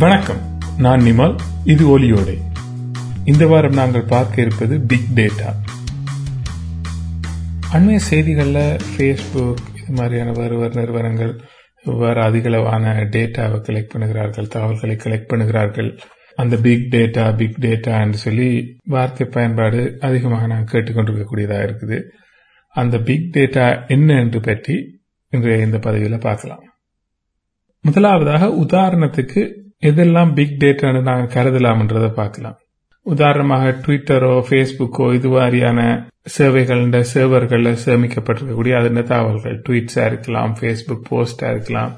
வணக்கம். நான் நிமல் இது ஒலியோடை. இந்த வாரம் நாங்கள் பார்க்க இருப்பது பிக் டேட்டா அண்மைய செய்திகளில் ஃபேஸ்புக் இது மாதிரியான வருவர் நிறுவனங்கள் நிறுவனங்கள் அதிக அதிகளவான டேட்டாவை கலெக்ட் பண்ணுகிறார்கள் தகவல்களை கலெக்ட் பண்ணுகிறார்கள். அந்த பிக் டேட்டா பிக் டேட்டா என்று சொல்லி வார்த்தை பயன்பாடு அதிகமாக நாங்கள் கேட்டுக்கொண்டிருக்கக்கூடியதாக இருக்குது. அந்த பிக் டேட்டா என்ன என்று பற்றி இன்றைய இந்த பதவியில் பார்க்கலாம். முதலாவதாக உதாரணத்துக்கு எதெல்லாம் பிக் டேட்டான்னு நாங்கள் கருதலாம்ன்றதை பார்க்கலாம். உதாரணமாக ட்விட்டரோ ஃபேஸ்புக்கோ இது மாதிரியான சேவைகள் சேவர்களில் சேமிக்கப்பட்டிருக்கக்கூடிய அதன தகவல்கள்? ட்வீட்ஸாக இருக்கலாம் ஃபேஸ்புக் போஸ்டாக இருக்கலாம்.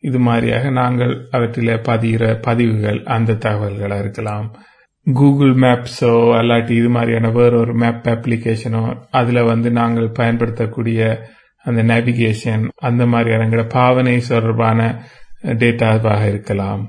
இது மாதிரியாக நாங்கள் அவற்றில் பதிகிற பதிவுகள் அந்த தகவல்களாக இருக்கலாம். கூகுள் மேப்ஸோ அல்லாட்டி இது மாதிரியான வேற ஒரு மேப் அப்ளிகேஷனோ அதில் வந்து நாங்கள் பயன்படுத்தக்கூடிய அந்த நேவிகேஷன் அந்த மாதிரியான எங்களோட பாவனை தொடர்பான டேட்டாவாக இருக்கலாம்.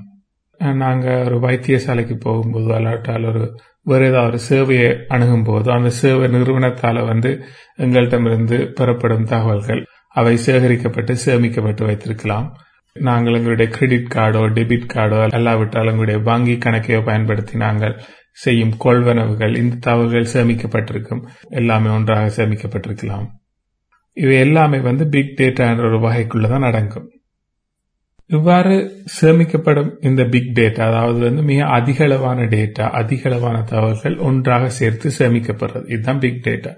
நாங்கள் ஒரு வைத்தியசாலைக்கு போகும்போது அல்லாட்டால் ஒரு வேறு ஏதாவது ஒரு சேவையை அணுகும் போது அந்த சேவை நிறுவனத்தால் வந்து எங்கள்கிட்டமிருந்து பெறப்படும் தகவல்கள் அவை சேகரிக்கப்பட்டு சேமிக்கப்பட்டு வைத்திருக்கலாம். நாங்கள் எங்களுடைய கிரெடிட் கார்டோ டெபிட் கார்டோ அல்லாவிட்டால் எங்களுடைய வங்கி கணக்கையோ பயன்படுத்தி நாங்கள் செய்யும் கொள்வனவுகள் இந்த தகவல்கள் சேமிக்கப்பட்டிருக்கும். எல்லாமே ஒன்றாக சேமிக்கப்பட்டிருக்கலாம். இவை எல்லாமே வந்து பிக் டேட்டா என்ற ஒரு வகைக்குள்ளதான் அடங்கும். இவ்வாறு சேமிக்கப்படும் இந்த பிக் டேட்டா அதாவது வந்து மிக அதிகளவான டேட்டா அதிகளவான தகவல்கள் ஒன்றாக சேர்த்து சேமிக்கப்படுறது. இதுதான் பிக் டேட்டா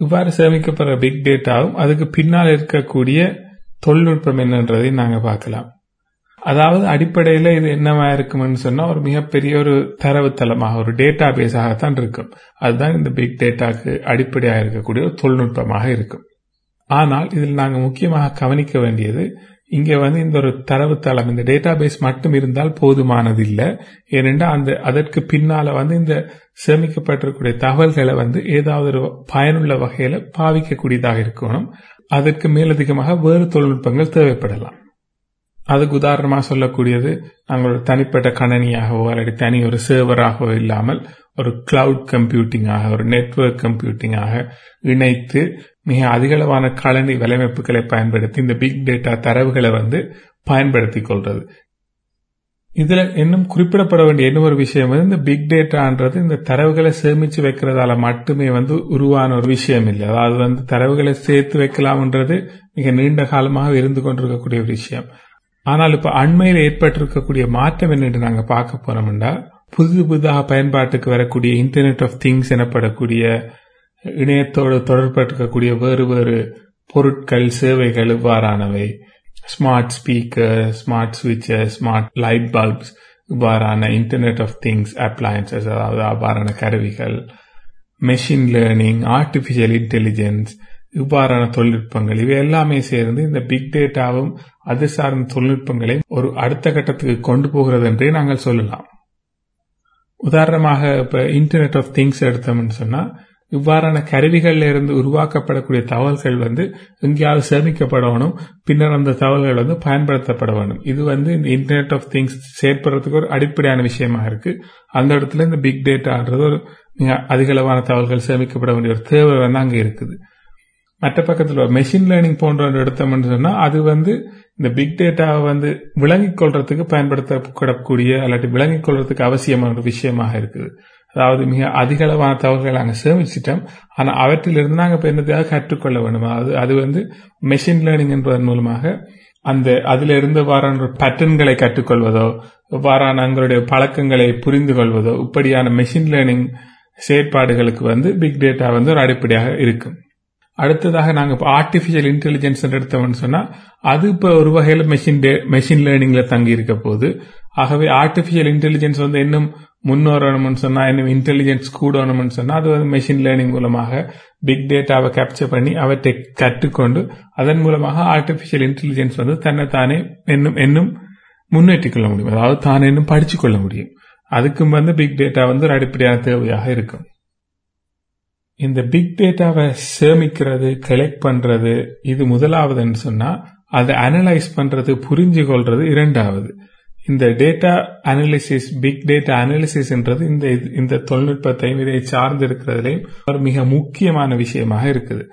இவ்வாறு சேமிக்கப்படுற பிக் டேட்டாவும் அதுக்கு பின்னால் இருக்கக்கூடிய தொழில்நுட்பம் என்னன்றதை நாங்க பார்க்கலாம். அதாவது அடிப்படையில் இது என்னவா இருக்கும்னு சொன்னா ஒரு மிகப்பெரிய ஒரு தரவுத்தளமாக ஒரு டேட்டா பேஸாகத்தான் இருக்கும். அதுதான் இந்த பிக் டேட்டாக்கு அடிப்படையாக இருக்கக்கூடிய ஒரு தொழில்நுட்பமாக இருக்கும். ஆனால் இதில் நாங்கள் முக்கியமாக கவனிக்க வேண்டியது இங்க வந்து இந்த ஒரு தரவுத்தளம் இந்த டேட்டா பேஸ் மட்டும் இருந்தால் போதுமானது இல்லை ஏனென்றால் அந்த அதற்கு பின்னால வந்து இந்த சேமிக்கப்பட்டிருக்கக்கூடிய தகவல்களை வந்து ஏதாவது ஒரு பயனுள்ள வகையில பாவிக்கக்கூடியதாக இருக்கணும். அதற்கு மேலதிகமாக வேறு தொழில்நுட்பங்கள் தேவைப்படலாம். அதுக்கு உதாரணமாக சொல்லக்கூடியது நாங்கள் ஒரு தனிப்பட்ட கணனியாகவோ அல்லது தனி ஒரு சேவராகவோ இல்லாமல் ஒரு கிளவுட் கம்ப்யூட்டிங்காக ஒரு நெட்ஒர்க் கம்ப்யூட்டிங்காக இணைத்து மிக அதிகளவான கலனி வலையமைப்புகளை பயன்படுத்தி இந்த பிக் டேட்டா தரவுகளை வந்து பயன்படுத்திக் கொள்றது. இதுல இன்னும் குறிப்பிடப்பட வேண்டிய இன்னும் ஒரு விஷயம் வந்து இந்த பிக் டேட்டான்றது இந்த தரவுகளை சேமிச்சு வைக்கிறதால மட்டுமே வந்து உருவான ஒரு விஷயம் இல்லை. அதாவது வந்து தரவுகளை சேர்த்து வைக்கலாம்ன்றது மிக நீண்ட காலமாக இருந்து கொண்டிருக்கக்கூடிய ஒரு விஷயம். ஆனால் இப்ப அண்மையில் ஏற்பட்டிருக்கக்கூடிய மாற்றம் என்னென்று நாங்க பார்க்க போறோம்னா புது புதிதாக பயன்பாட்டுக்கு வரக்கூடிய இன்டர்நெட் ஆஃப் திங்ஸ் எனப்படக்கூடிய இணையத்தோடு தொடர்பட்டிருக்கக்கூடிய வேறு வேறு பொருட்கள் சேவைகள் இவ்வாறானவை. ஸ்மார்ட் ஸ்பீக்கர் ஸ்மார்ட் ஸ்விட்சஸ் ஸ்மார்ட் லைட் பல்ப்ஸ் இவ்வாறான இன்டர்நெட் ஆஃப் திங்ஸ் அப்ளையன்சஸ் அதாவது அவ்வாறான கருவிகள். மெஷின் லேர்னிங் ஆர்டிபிஷியல் இன்டெலிஜென்ஸ் இவ்வாறான தொழில்நுட்பங்கள் இவை எல்லாமே சேர்ந்து இந்த பிக் டேட்டாவும் அது சார்ந்த தொழில்நுட்பங்களை ஒரு அடுத்த கட்டத்துக்கு கொண்டு போகிறது என்றே நாங்கள் சொல்லலாம். உதாரணமாக இப்போ இன்டர்நெட் ஆஃப் திங்ஸ் எடுத்தோம்னு சொன்னால் இவ்வாறான கருவிகளில் இருந்து உருவாக்கப்படக்கூடிய தகவல்கள் வந்து எங்கேயாவது சேமிக்கப்படணும் பின்னர் அந்த தகவல்கள் வந்து பயன்படுத்தப்பட வேணும் இது வந்து இந்த இன்டர்நெட் ஆஃப் திங்ஸ் செயற்படுறதுக்கு ஒரு அடிப்படையான விஷயமா இருக்கு. அந்த இடத்துல இந்த பிக் டேட்டான்றது ஒரு மிக அதிகளவான தகவல்கள் சேமிக்கப்பட வேண்டிய ஒரு தேவை வந்து அங்கே இருக்குது. மற்ற பக்கத்தில் மெஷின் லேர்னிங் போன்ற எடுத்தோம்னு சொன்னால் அது வந்து இந்த பிக் டேட்டாவை வந்து விளங்கிக் கொள்றதுக்கு பயன்படுத்தப்படக்கூடிய அல்லாட்டி விளங்கிக் கொள்றதுக்கு அவசியமான ஒரு விஷயமாக இருக்குது. அதாவது மிக அதிக அளவான தகவல்களை நாங்கள் சேமிச்சிட்டோம். ஆனால் அவற்றிலிருந்து நாங்கள் இப்போ என்னத்தையாக கற்றுக்கொள்ள வேண்டும் அது அது வந்து மெஷின் லேர்னிங் என்பதன் மூலமாக அந்த அதில் இருந்து வாரான பேட்டர்ன்களை கற்றுக்கொள்வதோ வாரான எங்களுடைய பழக்கங்களை புரிந்து கொள்வதோ இப்படியான மெஷின் லேர்னிங் செயற்பாடுகளுக்கு வந்து பிக் டேட்டா வந்து ஒரு அடிப்படையாக இருக்கும். அடுத்ததாக நாங்கள் இப்போ ஆர்டிபிஷியல் இன்டெலிஜென்ஸ் எடுத்தோம்னு சொன்னால் அது இப்போ ஒரு வகையில் மெஷின் மெஷின் லேர்னிங்ல தங்கி இருக்க போகுது. ஆகவே ஆர்டிபிஷியல் இன்டெலிஜென்ஸ் வந்து இன்னும் முன்னோரணும்னு சொன்னால் இன்னும் இன்டெலிஜென்ஸ் கூடணும்னு சொன்னால் அது வந்து மெஷின் லேர்னிங் மூலமாக பிக் டேட்டாவை கேப்சர் பண்ணி அவற்றை கற்றுக்கொண்டு அதன் மூலமாக ஆர்டிபிஷியல் இன்டெலிஜென்ஸ் வந்து தன்னை தானே இன்னும் இன்னும் முன்னேற்றிக் கொள்ள முடியும். அதாவது தானே இன்னும் படிச்சு கொள்ள முடியும். அதுக்கும் வந்து பிக் டேட்டா வந்து ஒரு அடிப்படையான தேவையாக இருக்கும். இந்த பிக் டேட்டாவை சேமிக்கிறது கலெக்ட் பண்றது இது முதலாவதுன்னு சொன்னா அதை அனலைஸ் பண்றது புரிஞ்சு கொள்றது இரண்டாவது. இந்த டேட்டா அனாலிசிஸ் பிக் டேட்டா அனாலிசிஸ்ன்றது இந்த இந்த தொழில்நுட்பத்தையும் இதை சார்ந்து இருக்கிறதுலையும் ஒரு மிக முக்கியமான விஷயமாக இருக்குது.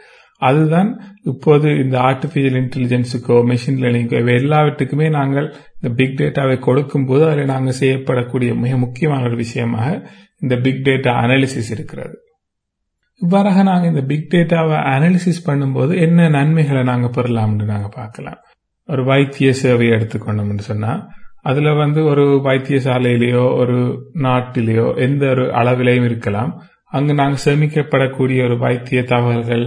அதுதான் இப்போது இந்த ஆர்டிபிஷியல் இன்டெலிஜென்ஸுக்கோ மெஷின் லேர்னிங்கோ இவை எல்லாவற்றுக்குமே நாங்கள் இந்த பிக் டேட்டாவை கொடுக்கும் போது அதில் நாங்கள் செய்யப்படக்கூடிய மிக முக்கியமான ஒரு விஷயமாக இந்த பிக் டேட்டா அனாலிசிஸ் இருக்கிறது. இவ்வாறாக நாங்கள் இந்த பிக் டேட்டாவை அனாலிசிஸ் பண்ணும்போது என்ன நன்மைகளை நாங்கள் பெறலாம்னு நாங்கள் பார்க்கலாம். ஒரு வைத்திய சேவையை எடுத்துக்கொண்டோம்னு சொன்னால் அதில் வந்து ஒரு வைத்தியசாலையிலேயோ ஒரு நாட்டிலேயோ எந்த ஒரு அளவிலையும் இருக்கலாம். அங்கு நாங்கள் சேமிக்கப்படக்கூடிய ஒரு வைத்திய தகவல்கள்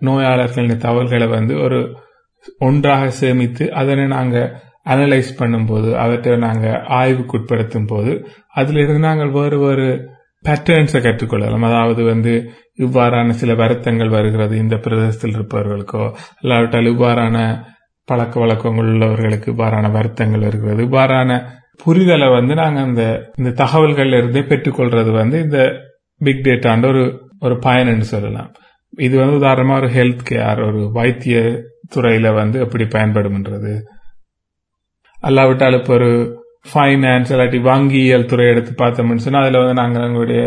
நோயாளர்களின் தகவல்களை வந்து ஒரு ஒன்றாக சேமித்து அதனை நாங்கள் அனலைஸ் பண்ணும்போது அவற்றை நாங்கள் ஆய்வுக்குட்படுத்தும் போது அதிலிருந்து நாங்கள் வேறு வேறு பேட்டர்ன்ஸை கற்றுக்கொள்ளலாம். அதாவது வந்து இவ்வாறான சில வருத்தங்கள் வருகிறது இந்த பிரதேசத்தில் இருப்பவர்களுக்கோ இல்லாவிட்டால் இவ்வாறான பழக்க வழக்கங்கள் உள்ளவர்களுக்கு இவ்வாறான வருத்தங்கள் வருகிறது. இவ்வாறான புரிதலை வந்து நாங்கள் அந்த இந்த தகவல்கள்ல இருந்தே பெற்றுக்கொள்றது வந்து இந்த பிக் டேட்டாண்ட ஒரு ஒரு பயன் சொல்லலாம். இது வந்து உதாரணமா ஒரு ஹெல்த் கேர் ஒரு வைத்திய துறையில வந்து எப்படி பயன்படும்ன்றது அல்லாவிட்டால் இப்போ ஒரு ஃபைனான்ஸ் இல்லாட்டி வங்கியியல் துறை எடுத்து பார்த்தோம்னு சொன்னால் அதில் வந்து நாங்கள் எங்களுடைய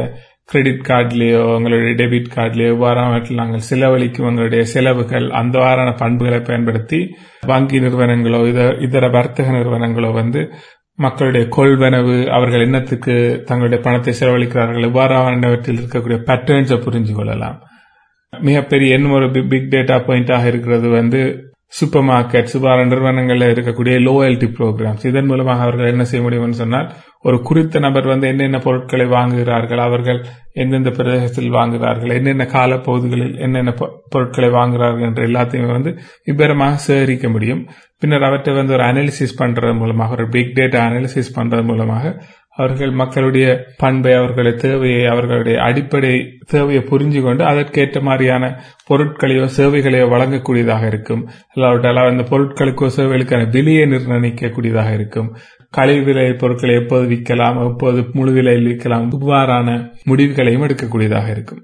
கிரெடிட் கார்டுலேயோ உங்களுடைய டெபிட் கார்டுலேயோ இவ்வாறானவற்றில் நாங்கள் செலவழிக்கும் உங்களுடைய செலவுகள் அந்த வாரான பண்புகளை பயன்படுத்தி வங்கி நிறுவனங்களோ இதர வர்த்தக நிறுவனங்களோ வந்து மக்களுடைய கொள்வனவு அவர்கள் என்னத்துக்கு தங்களுடைய பணத்தை செலவழிக்கிறார்கள் இவ்வாறானவற்றில் இருக்கக்கூடிய பேட்டர்ன்ஸை புரிஞ்சு கொள்ளலாம் மிகப்பெரிய என்ன ஒரு பிக் டேட்டா பாயிண்டாக இருக்கிறது வந்து சூப்பர் மார்க்கெட் சுபார நிறுவனங்களில் இருக்கக்கூடிய லோயல்டி ப்ரோக்ராம்ஸ் இதன் மூலமாக அவர்கள் என்ன செய்ய முடியும்னு சொன்னால் ஒரு குறித்த நபர் வந்து என்னென்ன பொருட்களை வாங்குகிறார்கள் அவர்கள் எந்தெந்த பிரதேசத்தில் வாங்குகிறார்கள் என்னென்ன காலப்பகுதிகளில் என்னென்ன பொருட்களை வாங்குகிறார்கள் என்ற எல்லாத்தையும் வந்து விபரமாக சேகரிக்க முடியும். பின்னர் அவற்றை வந்து ஒரு அனாலிசிஸ் பண்றது மூலமாக ஒரு பிக் டேட்டா அனாலிசிஸ் பண்றது மூலமாக அவர்கள் மக்களுடைய பண்பை அவர்களுடைய தேவையை அவர்களுடைய அடிப்படை தேவையை புரிஞ்சு கொண்டு அதற்கேற்ற மாதிரியான பொருட்களையோ சேவைகளையோ வழங்கக்கூடியதாக இருக்கும். இல்லாவிட்டால் அந்த பொருட்களுக்கோ சேவைகளுக்கான விலையை நிர்ணயிக்கக்கூடியதாக இருக்கும். கழிவு விலை பொருட்களை எப்போது விற்கலாம் எப்போது முழு விலையில் விற்கலாம் இவ்வாறான முடிவுகளையும் எடுக்கக்கூடியதாக இருக்கும்.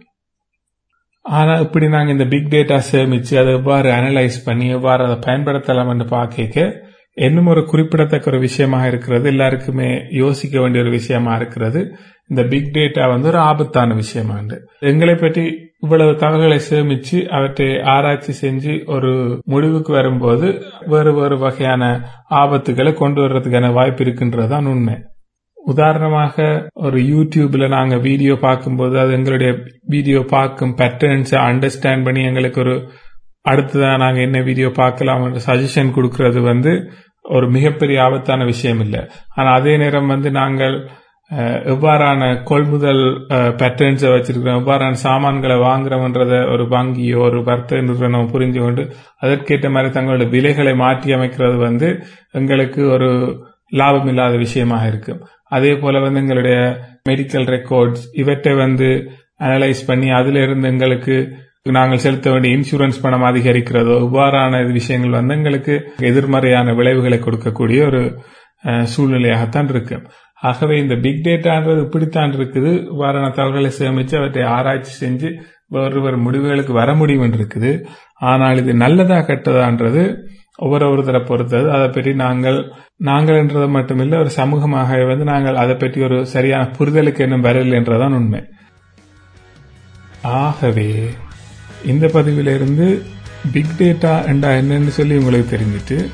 ஆனால் இப்படி நாங்கள் இந்த பிக் டேட்டா சேமிச்சு அதை எவ்வாறு அனலைஸ் பண்ணி எவ்வாறு அதை பயன்படுத்தலாம் என்று பார்க்க இன்னும் ஒரு குறிப்பிடத்தக்க ஒரு விஷயமாக இருக்கிறது. எல்லாருக்குமே யோசிக்க வேண்டிய ஒரு விஷயமா இருக்கிறது. இந்த பிக் டேட்டா வந்து ஒரு ஆபத்தான விஷயமாண்டு எங்களை பற்றி இவ்வளவு தகவல்களை சேமிச்சு அவற்றை ஆராய்ச்சி செஞ்சு ஒரு முடிவுக்கு வரும்போது வேறு வேறு வகையான ஆபத்துகளை கொண்டு வர்றதுக்கான வாய்ப்பு இருக்கின்றதுதான் உண்மை. உதாரணமாக ஒரு யூடியூப்ல நாங்க வீடியோ பார்க்கும்போது அது எங்களுடைய வீடியோ பார்க்கும் பேட்டர்ன்ஸை அண்டர்ஸ்டாண்ட் பண்ணி எங்களுக்கு ஒரு அடுத்ததான் நாங்க என்ன வீடியோ பார்க்கலாம் சஜஷன் கொடுக்கறது வந்து ஒரு மிகப்பெரிய ஆபத்தான விஷயம் இல்லை. ஆனா அதே நேரம் வந்து நாங்கள் எவ்வாறான கொள்முதல் பேட்டர்ன்ஸை வச்சிருக்கிறோம் எவ்வாறான சாமான்களை வாங்குறோம்ன்றத ஒரு வங்கியோ ஒரு வர்த்தக நிறுவனம் புரிஞ்சு கொண்டு அதற்கேற்ற மாதிரி தங்களுடைய விலைகளை மாற்றி அமைக்கிறது வந்து எங்களுக்கு ஒரு லாபம் இல்லாத விஷயமாக இருக்கும் அதே போல வந்து எங்களுடைய மெடிக்கல் ரெக்கார்ட்ஸ் இவற்றை வந்து அனலைஸ் பண்ணி அதுல இருந்து எங்களுக்கு நாங்கள் செலுத்த வேண்டிய இன்சூரன்ஸ் பணம் அதிகரிக்கிறதோ இவ்வாறான விஷயங்கள் வந்து எங்களுக்கு எதிர்மறையான விளைவுகளை கொடுக்கக்கூடிய ஒரு சூழ்நிலையாகத்தான் இருக்கு. ஆகவே இந்த பிக் டேட்டான்றது இப்படித்தான் இருக்குது. இவ்வாறான தகவல்களை சேமித்து அவற்றை ஆராய்ச்சி செஞ்சு வேறு வேறு முடிவுகளுக்கு வர முடியும் இருக்குது. ஆனால் இது நல்லதா கெட்டதான்றது ஒவ்வொரு ஒருத்தரை பொறுத்தது. அதை பற்றி நாங்கள் நாங்கள் என்றது மட்டுமில்லை ஒரு சமூகமாக வந்து நாங்கள் அதை பற்றி ஒரு சரியான புரிதலுக்கு இன்னும் வரவில்லை என்றதான் உண்மை. ஆகவே இந்த பதிவிலிருந்து பிக் டேட்டா என்றா என்னன்னு சொல்லி உங்களுக்கு தெரிஞ்சிட்டு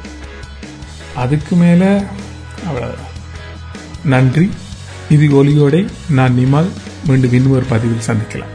அதுக்கு மேல அவ்வளவுதான். நன்றி. இது ஒலியோடை நான் நிமால். மீண்டும் இன்னொரு பதிவில் சந்திக்கலாம்.